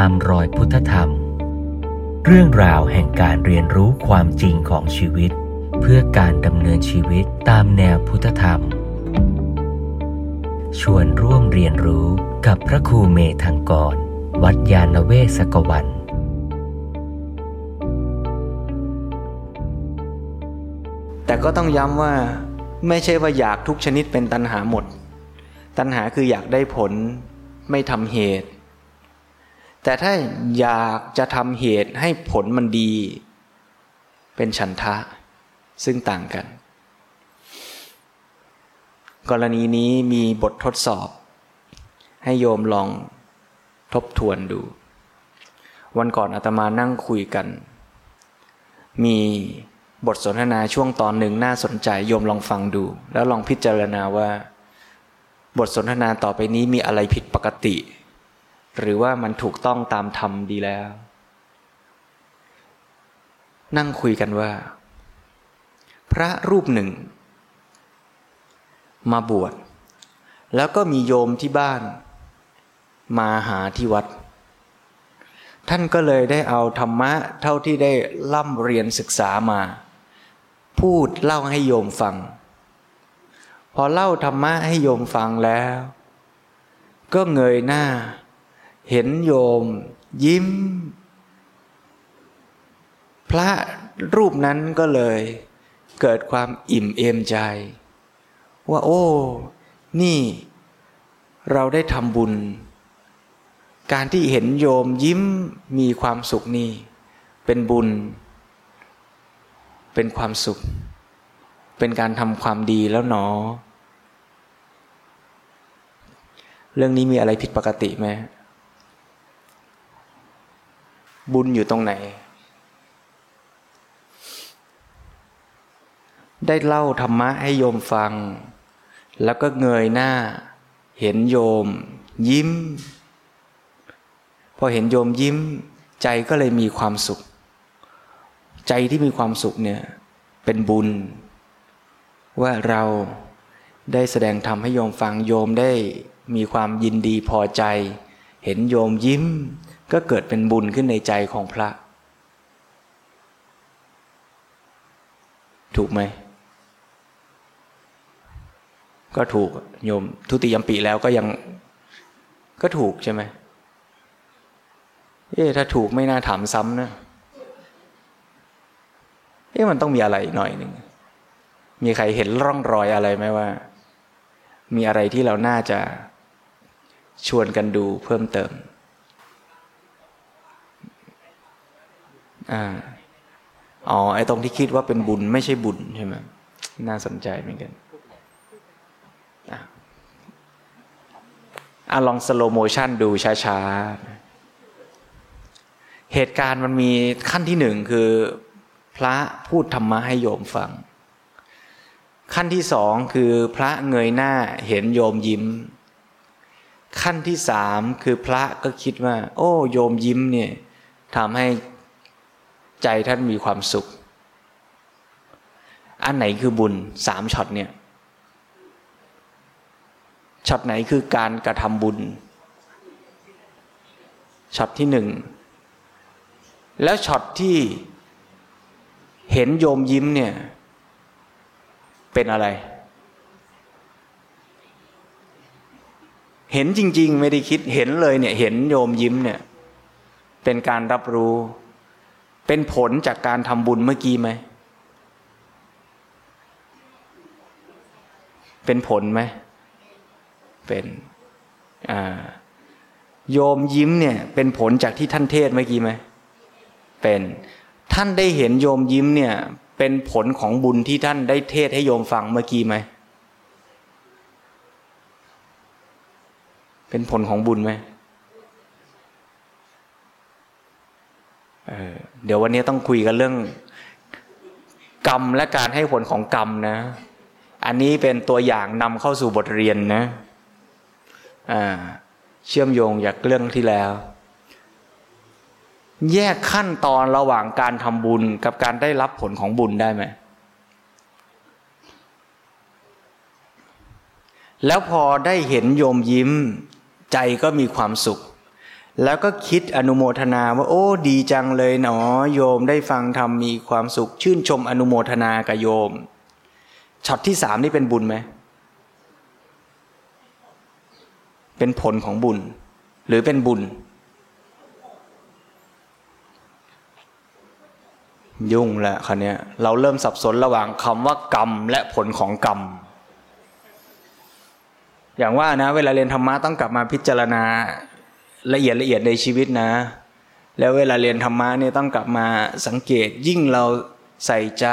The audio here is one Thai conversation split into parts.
ตามรอยพุทธธรรม เรื่องราวแห่งการเรียนรู้ความจริงของชีวิต เพื่อการดำเนินชีวิตตามแนวพุทธธรรม ชวนร่วมเรียนรู้กับพระครูเมธังกร วัดยาณเวศกวันแต่ก็ต้องย้ำว่าไม่ใช่ว่าอยากทุกชนิดเป็นตัณหาหมด ตัณหาคืออยากได้ผล ไม่ทำเหตุ แต่ถ้าอยากจะทำเหตุให้ผลมันดี เป็นฉันทะ ซึ่งต่างกัน กรณีนี้มีบททดสอบ ให้โยมลองทบทวนดู วันก่อนอาตมานั่งคุยกัน มีบทสนทนาช่วงตอนหนึ่งน่าสนใจโยมลองฟังดู แล้วลองพิจารณาว่า บทสนทนาต่อไปนี้มีอะไรผิดปกติ หรือว่ามันถูกต้องตามธรรมดีแล้ว นั่งคุยกันว่า พระรูปหนึ่ง มาบวชแล้วก็มีโยมที่บ้าน มาหาที่วัด ท่านก็เลยได้เอาธรรมะเท่าที่ได้ล่ำเรียนศึกษามา พูดเล่าให้โยมฟัง พอเล่าธรรมะให้โยมฟังแล้ว ก็เงยหน้า เห็นโยม ยิ้ม พระรูปนั้นก็เลย เกิดความอิ่มเอมใจ ว่าโอ้ นี่ เราได้ทำบุญ การที่เห็นโยมยิ้มมีความสุขนี่ เป็นบุญ เป็นความสุข เป็นการทำความดีแล้วหนอ เรื่องนี้มีอะไรผิดปกติไหม บุญอยู่ตรงไหน ได้เล่าธรรมะให้โยมฟัง แล้วก็เงยหน้า เห็นโยม ยิ้ม พอเห็นโยมยิ้ม ใจก็เลยมีความสุข ใจที่มีความสุขเนี่ย เป็นบุญ ว่าเราได้แสดงธรรมให้โยมฟังโยมได้มีความยินดีพอใจ เห็นโยมยิ้ม ก็เกิดเป็นบุญขึ้นในใจของพระ ถูกไหม ก็ถูกโยม ทุติยมปีแล้วก็ยัง ก็ถูกใช่ไหมเอ๊ะถ้าถูกไม่น่าถามซ้ำนะเอ๊ะมันต้องมีอะไรหน่อยหนึ่ง มีใครเห็นร่องรอยอะไรไหมว่า มีอะไรที่เราน่าจะชวนกันดูเพิ่มเติม อ่าอ๋อไอ้ตรงที่คิดว่าเป็นบุญไม่ใช่บุญใช่ไหมน่าสนใจเหมือนกันอะลองสโลโมชันดูช้าๆ เหตุการณ์มันมีขั้นที่หนึ่งคือ พระพูดธรรมะให้โยมฟัง ขั้นที่สองคือพระเงยหน้าเห็นโยมยิ้ม ขั้นที่สามคือพระก็คิดว่า โอ้ โยมยิ้มเนี่ยทำให้ ใจท่านมีความสุข อันไหนคือบุญสามช็อตเนี่ยช็อตไหนคือการกระทำบุญช็อตที่หนึ่งแล้วช็อตที่เห็นโยมยิ้มเนี่ย เป็นอะไร เห็นจริง ๆ ไม่ได้คิดเห็นเลยเนี่ย เห็นโยมยิ้มเนี่ย เป็นการรับรู้ เป็นผลจากการทำบุญเมื่อกี้ไหม เป็นผลไหม เป็นโยมยิ้มเนี่ย เป็นผลจากที่ท่านเทศเมื่อกี้ไหม เป็น ท่านได้เห็นโยมยิ้มเนี่ย เป็นผลของบุญที่ท่านได้เทศให้โยมฟังเมื่อกี้ไหม เป็นผลของบุญไหม เออ เดี๋ยววันนี้ต้องคุยกันเรื่อง กรรมและการให้ผลของกรรมนะ อันนี้เป็นตัวอย่างนำเข้าสู่บทเรียนนะเชื่อมโยงจากเรื่องที่แล้ว แยกขั้นตอนระหว่างการทำบุญกับการได้รับผลของบุญได้ไหมแล้วพอได้เห็นโยมยิ้ม ใจก็มีความสุข แล้วก็คิดอนุโมทนาว่าโอ้ดีจังเลยหนอ โยมได้ฟังธรรมมีความสุข ชื่นชมอนุโมทนากับโยมช็อตที่สามนี่เป็นบุญไหม เป็นผลของบุญ หรือเป็นบุญ ยุ่งละคันนี้เราเริ่มสับสนระหว่างคำว่ากรรมและผลของกรรมอย่างว่านะ เวลาเรียนธรรมะต้องกลับมาพิจารณา ละเอียดละเอียดในชีวิตนะ แล้วเวลาเรียนธรรมะเนี่ยต้องกลับมาสังเกตยิ่งเราใส่ใจ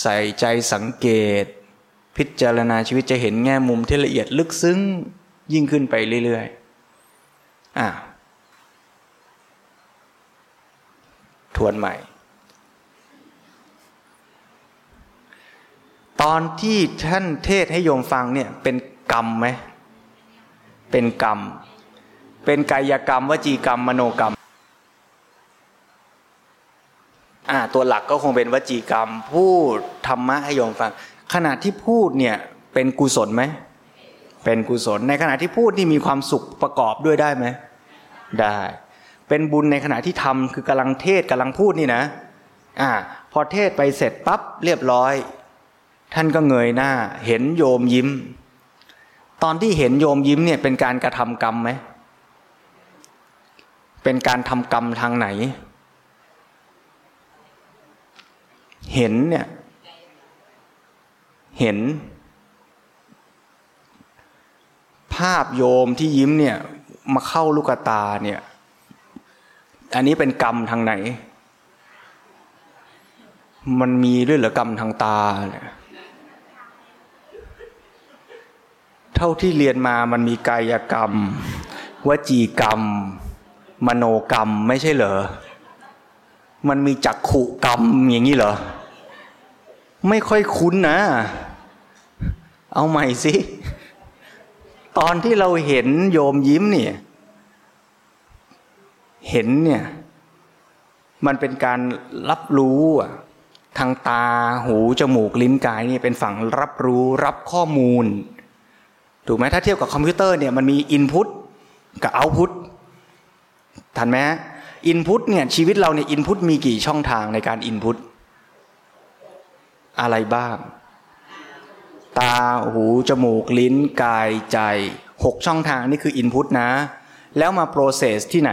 ใส่ใจสังเกต พิจารณาชีวิตจะเห็นแง่มุมที่ละเอียดลึกซึ้งยิ่งขึ้นไปเรื่อยๆอะทวนใหม่ ตอนที่ท่านเทศให้โยมฟังเนี่ยเป็นกรรมไหมเป็นกรรม เป็นกายกรรมวจีกรรม มโนกรรมอ่าตัวหลักก็คงเป็นวจีกรรม พูดธรรมะให้โยมฟัง ขณะที่พูดเนี่ยเป็นกุศลไหมเป็นกุศลในขณะที่พูดนี่มีความสุขประกอบด้วยได้ไหมได้ เป็นบุญในขณะที่ทำคือกำลังเทศกำลังพูดนี่นะอ่าพอเทศไปเสร็จปั๊บเรียบร้อย ท่านก็เงยหน้า เห็นโยมยิ้ม ตอนที่เห็นโยมยิ้มเนี่ยเป็นการกระทำกรรมไหม เป็นการทำกรรมทางไหน เห็นเนี่ย เห็น ภาพโยมที่ยิ้มเนี่ย มาเข้าลูกตาเนี่ย อันนี้เป็นกรรมทางไหน มันมีด้วยเหรอกรรมทางตาเนี่ยเท่าที่เรียนมามันมีกายกรรม วจีกรรม มโนกรรมไม่ใช่เหรอ มันมีจักขุกรรมอย่างนี้เหรอ ไม่ค่อยคุ้นนะ เอาใหม่สิ ตอนที่เราเห็นโยมยิ้มเนี่ย เห็นเนี่ย มันเป็นการรับรู้ทางตาหูจมูกลิ้นกายนี่เป็นฝั่งรับรู้รับข้อมูล ถูกไหมถ้าเทียบกับคอมพิวเตอร์เนี่ยมันมีอินพุตกับเอาพุต ทันไหมอินพุตเนี่ยชีวิตเราเนี่ยอินพุตมีกี่ช่องทางในการอินพุตอะไรบ้าง ตาหูจมูกลิ้นกายใจหกช่องทางนี่คืออินพุตนะ แล้วมาโปรเซสที่ไหน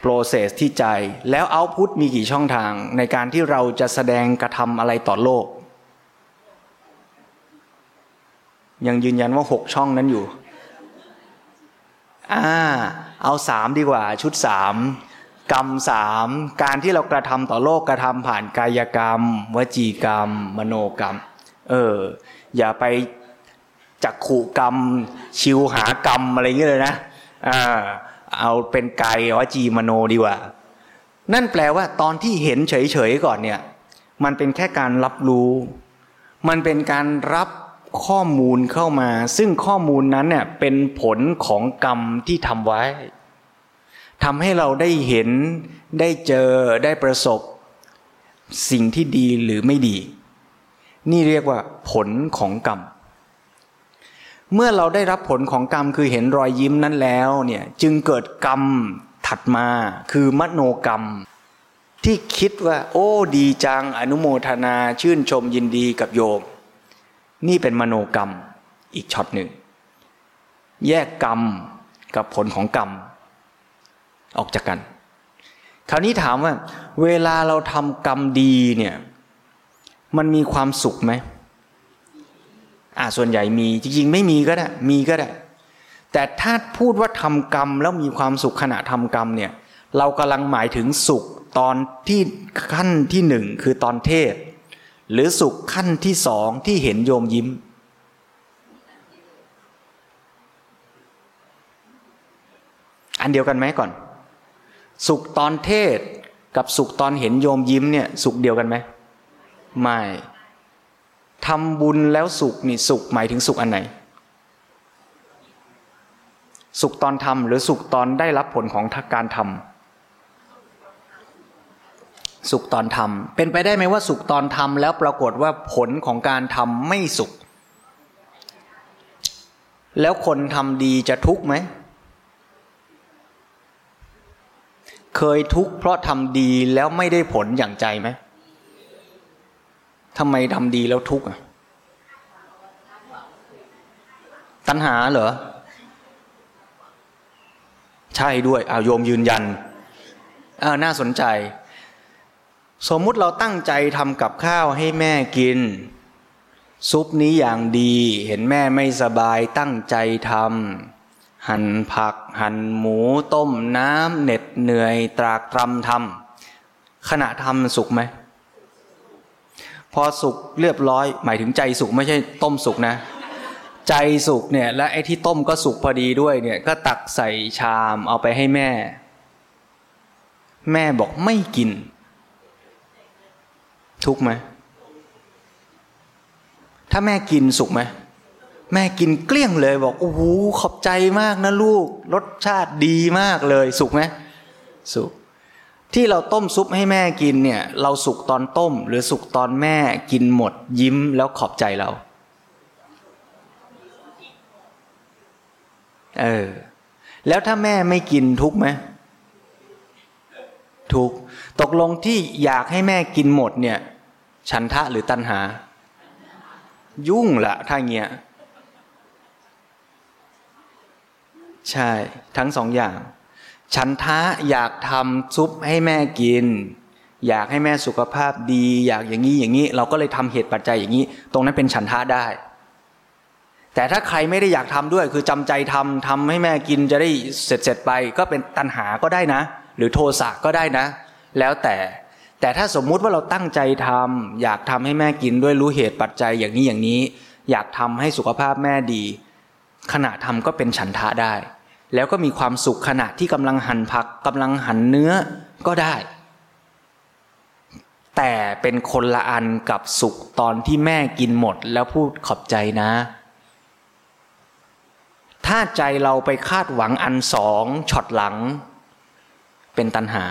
โปรเซสที่ใจแล้วเอาพุตมีกี่ช่องทางในการที่เราจะแสดงกระทำอะไรต่อโลก ยังยืนยันว่าหกช่องนั้นอยู่อ่า เอาสามดีกว่าชุดสามกรรมสามการที่เรากระทำต่อโลกกระทำผ่านกายกรรม วจีกรรม มโนกรรม เออ อย่าไปจักขู่กรรม ชิวหากรรมอะไรเงี้ยเลยนะอ่าเอาเป็นกายวจีมโนดีกว่า นั่นแปลว่าตอนที่เห็นเฉยๆก่อนเนี่ย มันเป็นแค่การรับรู้ มันเป็นการรับ ข้อมูลเข้ามา ซึ่งข้อมูลนั้นเนี่ยเป็นผลของกรรมที่ทำไว้ทำให้เราได้เห็นได้เจอได้ประสบ สิ่งที่ดีหรือไม่ดี นี่เรียกว่า ผลของกรรม เมื่อเราได้รับผลของกรรมคือเห็นรอยยิ้มนั้นแล้วเนี่ยจึงเกิดกรรมถัดมาคือมโนกรรม ที่คิดว่า โอ้ดีจังอนุโมทนาชื่นชมยินดีกับโยม นี่เป็นมโนกรรมอีกช็อตหนึ่ง แยกกรรมกับผลของกรรม ออกจากกัน คราวนี้ถามว่า เวลาเราทำกรรมดีเนี่ย มันมีความสุขไหมอ่าส่วนใหญ่มีจริงๆ ไม่มีก็ได้ มีก็ได้ แต่ถ้าพูดว่าทำกรรมแล้วมีความสุขขณะทำกรรมเนี่ย เรากำลังหมายถึงสุขตอนที่ขั้นที่หนึ่งคือตอนเทศ หรือสุขขั้นที่สองที่เห็นโยมยิ้ม อันเดียวกันไหมก่อน สุขตอนเทศกับสุขตอนเห็นโยมยิ้มเนี่ย สุขเดียวกันไหมไม่ทำบุญแล้วสุขนี่สุขหมายถึงสุขอันไหน สุขตอนทำหรือสุขตอนได้รับผลของการทำ สุขตอนทำเป็นไปได้ไหมว่าสุขตอนทำแล้วปรากฏว่าผลของการทำไม่สุข แล้วคนทำดีจะทุกข์ไหม เคยทุกข์เพราะทำดีแล้วไม่ได้ผลอย่างใจไหมทำไมทำดีแล้วทุกข์อะตัณหาเหรอ ใช่ด้วยอาโยมยืนยันอ่าน่าสนใจ สมมุติเราตั้งใจทำกับข้าวให้แม่กิน ซุปนี้อย่างดีเห็นแม่ไม่สบายตั้งใจทำหั่นผัก หั่นหมูต้มน้ำเหน็ดเหนื่อยตรากตรำทำขณะทำสุกไหม พอสุกเรียบร้อย หมายถึงใจสุกไม่ใช่ต้มสุกนะ ใจสุกเนี่ย และไอ้ที่ต้มก็สุกพอดีด้วยเนี่ย ก็ตักใส่ชามเอาไปให้แม่ แม่บอกไม่กิน ทุกไหมถ้าแม่กินสุกไหมแม่กินเกลี้ยงเลย บอกโอ้โหขอบใจมากนะลูก รสชาติดีมากเลย สุกไหมสุกที่เราต้มซุปให้แม่กินเนี่ย เราสุกตอนต้ม หรือสุกตอนแม่กินหมด ยิ้มแล้วขอบใจเรา เออ แล้วถ้าแม่ไม่กินทุกไหมทุก ตกลงที่อยากให้แม่กินหมดเนี่ย ฉันทะหรือตัณหา ยุ่งละถ้าเงี้ย ใช่ ทั้งสองอย่าง ฉันทะอยากทำซุปให้แม่กิน อยากให้แม่สุขภาพดี อยากอย่างนี้อย่างนี้ เราก็เลยทำเหตุปัจจัยอย่างนี้ ตรงนั้นเป็นฉันทะได้ แต่ถ้าใครไม่ได้อยากทำด้วย คือจำใจทำทำให้แม่กินจะได้เสร็จเสร็จไป ก็เป็นตัณหาก็ได้นะ หรือโทสะก็ได้นะ แล้วแต่ แต่ถ้าสมมุติว่าเราตั้งใจทำอยากทำให้แม่กินด้วยรู้เหตุปัจจัยอย่างนี้อย่างนี้ อยากทำให้สุขภาพแม่ดี ขณะทำก็เป็นฉันทะได้ แล้วก็มีความสุขขณะที่กำลังหั่นผักกำลังหั่นเนื้อก็ได้ แต่เป็นคนละอันกับสุขตอนที่แม่กินหมด แล้วพูดขอบใจนะ ถ้าใจเราไปคาดหวังอันสองช็อตหลัง เป็นตัณหา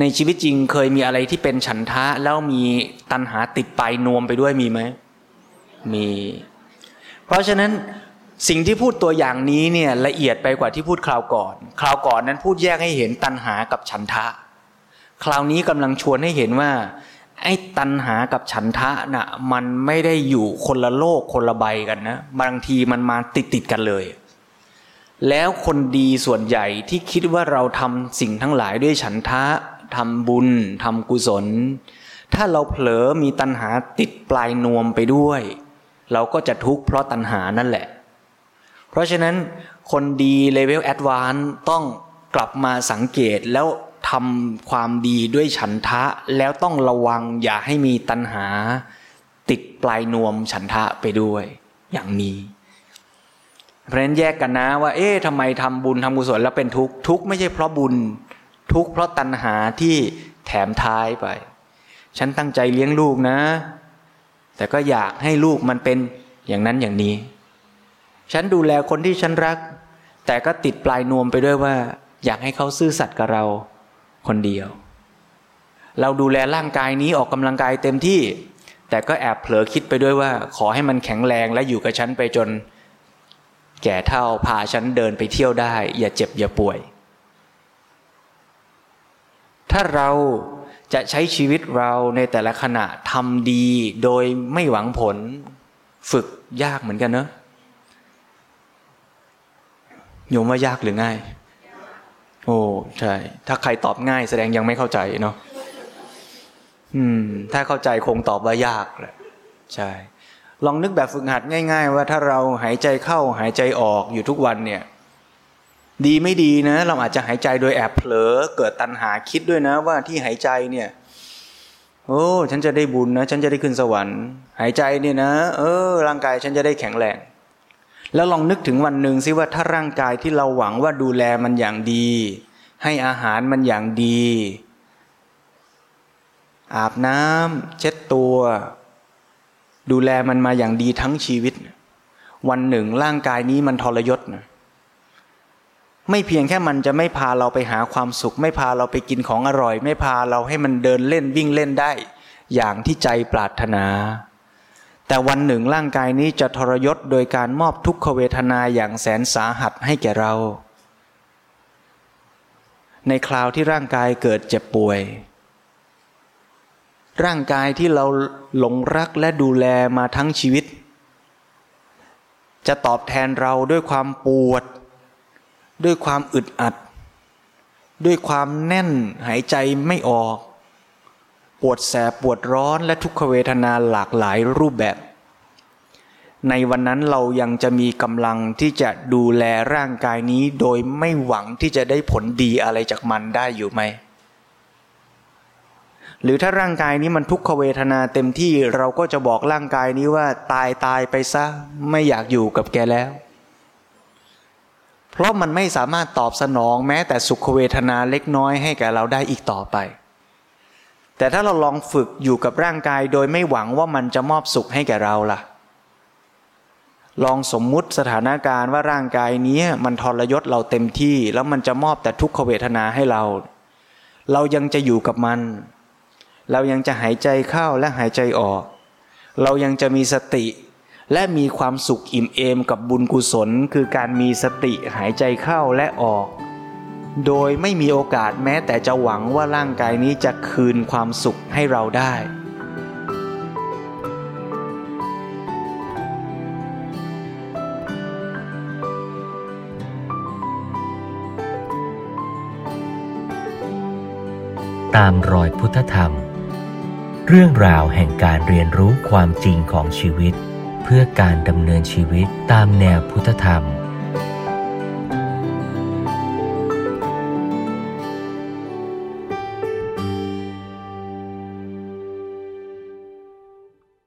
ในชีวิตจริงเคยมีอะไรที่เป็นฉันทะแล้วมีตัณหาติดไปนวมไปด้วยมีไหมมี เพราะฉะนั้นสิ่งที่พูดตัวอย่างนี้เนี่ยละเอียดไปกว่าที่พูดคราวก่อน คราวก่อนนั้นพูดแยกให้เห็นตัณหากับฉันทะ คราวนี้กำลังชวนให้เห็นว่า ไอ้ตัณหากับฉันทะน่ะมันไม่ได้อยู่คนละโลกคนละใบกันนะบางทีมันมาติดติดกันเลย แล้วคนดีส่วนใหญ่ที่คิดว่าเราทำสิ่งทั้งหลายด้วยฉันทะ ทำบุญทำกุศล ถ้าเราเผลอมีตัณหาติดปลายนวมไปด้วย เราก็จะทุกข์เพราะตัณหานั่นแหละ เพราะฉะนั้นคนดี level advance ต้องกลับมาสังเกตแล้วทำความดีด้วยฉันทะแล้วต้องระวังอย่าให้มีตัณหา ติดปลายนวมฉันทะไปด้วย อย่างนี้เพราะฉะนั้นแยกกันนะว่า เอ๊ะทำไมทำบุญทำกุศลแล้วเป็นทุกข์ทุกข์ไม่ใช่เพราะบุญ ทุกข์เพราะตัณหาที่แถมท้ายไป ฉันตั้งใจเลี้ยงลูกนะ แต่ก็อยากให้ลูกมันเป็นอย่างนั้นอย่างนี้ ฉันดูแลคนที่ฉันรัก แต่ก็ติดปลายนวมไปด้วยว่า อยากให้เขาซื่อสัตย์กับเราคนเดียว เราดูแลร่างกายนี้ออกกำลังกายเต็มที่ แต่ก็แอบเผลอคิดไปด้วยว่า ขอให้มันแข็งแรงและอยู่กับฉันไปจน แก่เท่าพาฉันเดินไปเที่ยวได้ อย่าเจ็บอย่าป่วย ถ้าเราจะใช้ชีวิตเราในแต่ละขณะทำดีโดยไม่หวังผลฝึกยากเหมือนกันเนอะโยมว่ายากหรือง่าย โอ้ใช่ ถ้าใครตอบง่ายแสดงยังไม่เข้าใจเนาะอืม ถ้าเข้าใจคงตอบว่ายากแหละใช่ ลองนึกแบบฝึกหัดง่าย ๆ ว่าถ้าเราหายใจเข้าหายใจออกอยู่ทุกวันเนี่ย ดีไม่ดีนะ เราอาจจะหายใจโดยแอบเผลอเกิดตัณหาคิดด้วยนะ ว่าที่หายใจเนี่ยโอ้ฉันจะได้บุญนะ ฉันจะได้ขึ้นสวรรค์ หายใจเนี่ยนะ เออ ร่างกายฉันจะได้แข็งแรงแล้วลองนึกถึงวันหนึ่งสิว่าถ้าร่างกายที่เราหวังว่าดูแลมันอย่างดี ให้อาหารมันอย่างดี อาบน้ำเช็ดตัว ดูแลมันมาอย่างดีทั้งชีวิต วันหนึ่งร่างกายนี้มันทรยศนะ ไม่เพียงแค่มันจะไม่พาเราไปหาความสุข ไม่พาเราไปกินของอร่อย ไม่พาเราให้มันเดินเล่นวิ่งเล่นได้ อย่างที่ใจปรารถนา แต่วันหนึ่งร่างกายนี้จะทรยศโดยการมอบทุกขเวทนาอย่างแสนสาหัสให้แก่เรา ในคราวที่ร่างกายเกิดเจ็บป่วย ร่างกายที่เราหลงรักและดูแลมาทั้งชีวิต จะตอบแทนเราด้วยความปวด ด้วยความอึดอัด ด้วยความแน่นหายใจไม่ออก ปวดแสบปวดร้อนและทุกขเวทนาหลากหลายรูปแบบ ในวันนั้นเรายังจะมีกำลังที่จะดูแลร่างกายนี้ โดยไม่หวังที่จะได้ผลดีอะไรจากมันได้อยู่ไหม หรือถ้าร่างกายนี้มันทุกขเวทนาเต็มที่เราก็จะบอกร่างกายนี้ว่าตายตายไปซะไม่อยากอยู่กับแกแล้ว เพราะมันไม่สามารถตอบสนองแม้แต่สุขเวทนาเล็กน้อยให้แก่เราได้อีกต่อไป แต่ถ้าเราลองฝึกอยู่กับร่างกายโดยไม่หวังว่ามันจะมอบสุขให้แก่เราล่ะ ลองสมมุติสถานการณ์ว่าร่างกายนี้มันทรยศเราเต็มที่ แล้วมันจะมอบแต่ทุกขเวทนาให้เรา เรายังจะอยู่กับมัน เรายังจะหายใจเข้าและหายใจออก เรายังจะมีสติ และมีความสุขอิ่มเอมกับบุญกุศล คือการมีสติหายใจเข้าและออก โดยไม่มีโอกาสแม้แต่จะหวังว่าร่างกายนี้จะคืนความสุขให้เราได้ ตามรอยพุทธธรรม เรื่องราวแห่งการเรียนรู้ความจริงของชีวิต พื่อการดำเนินชีวิตตามแนวพุทธธรรม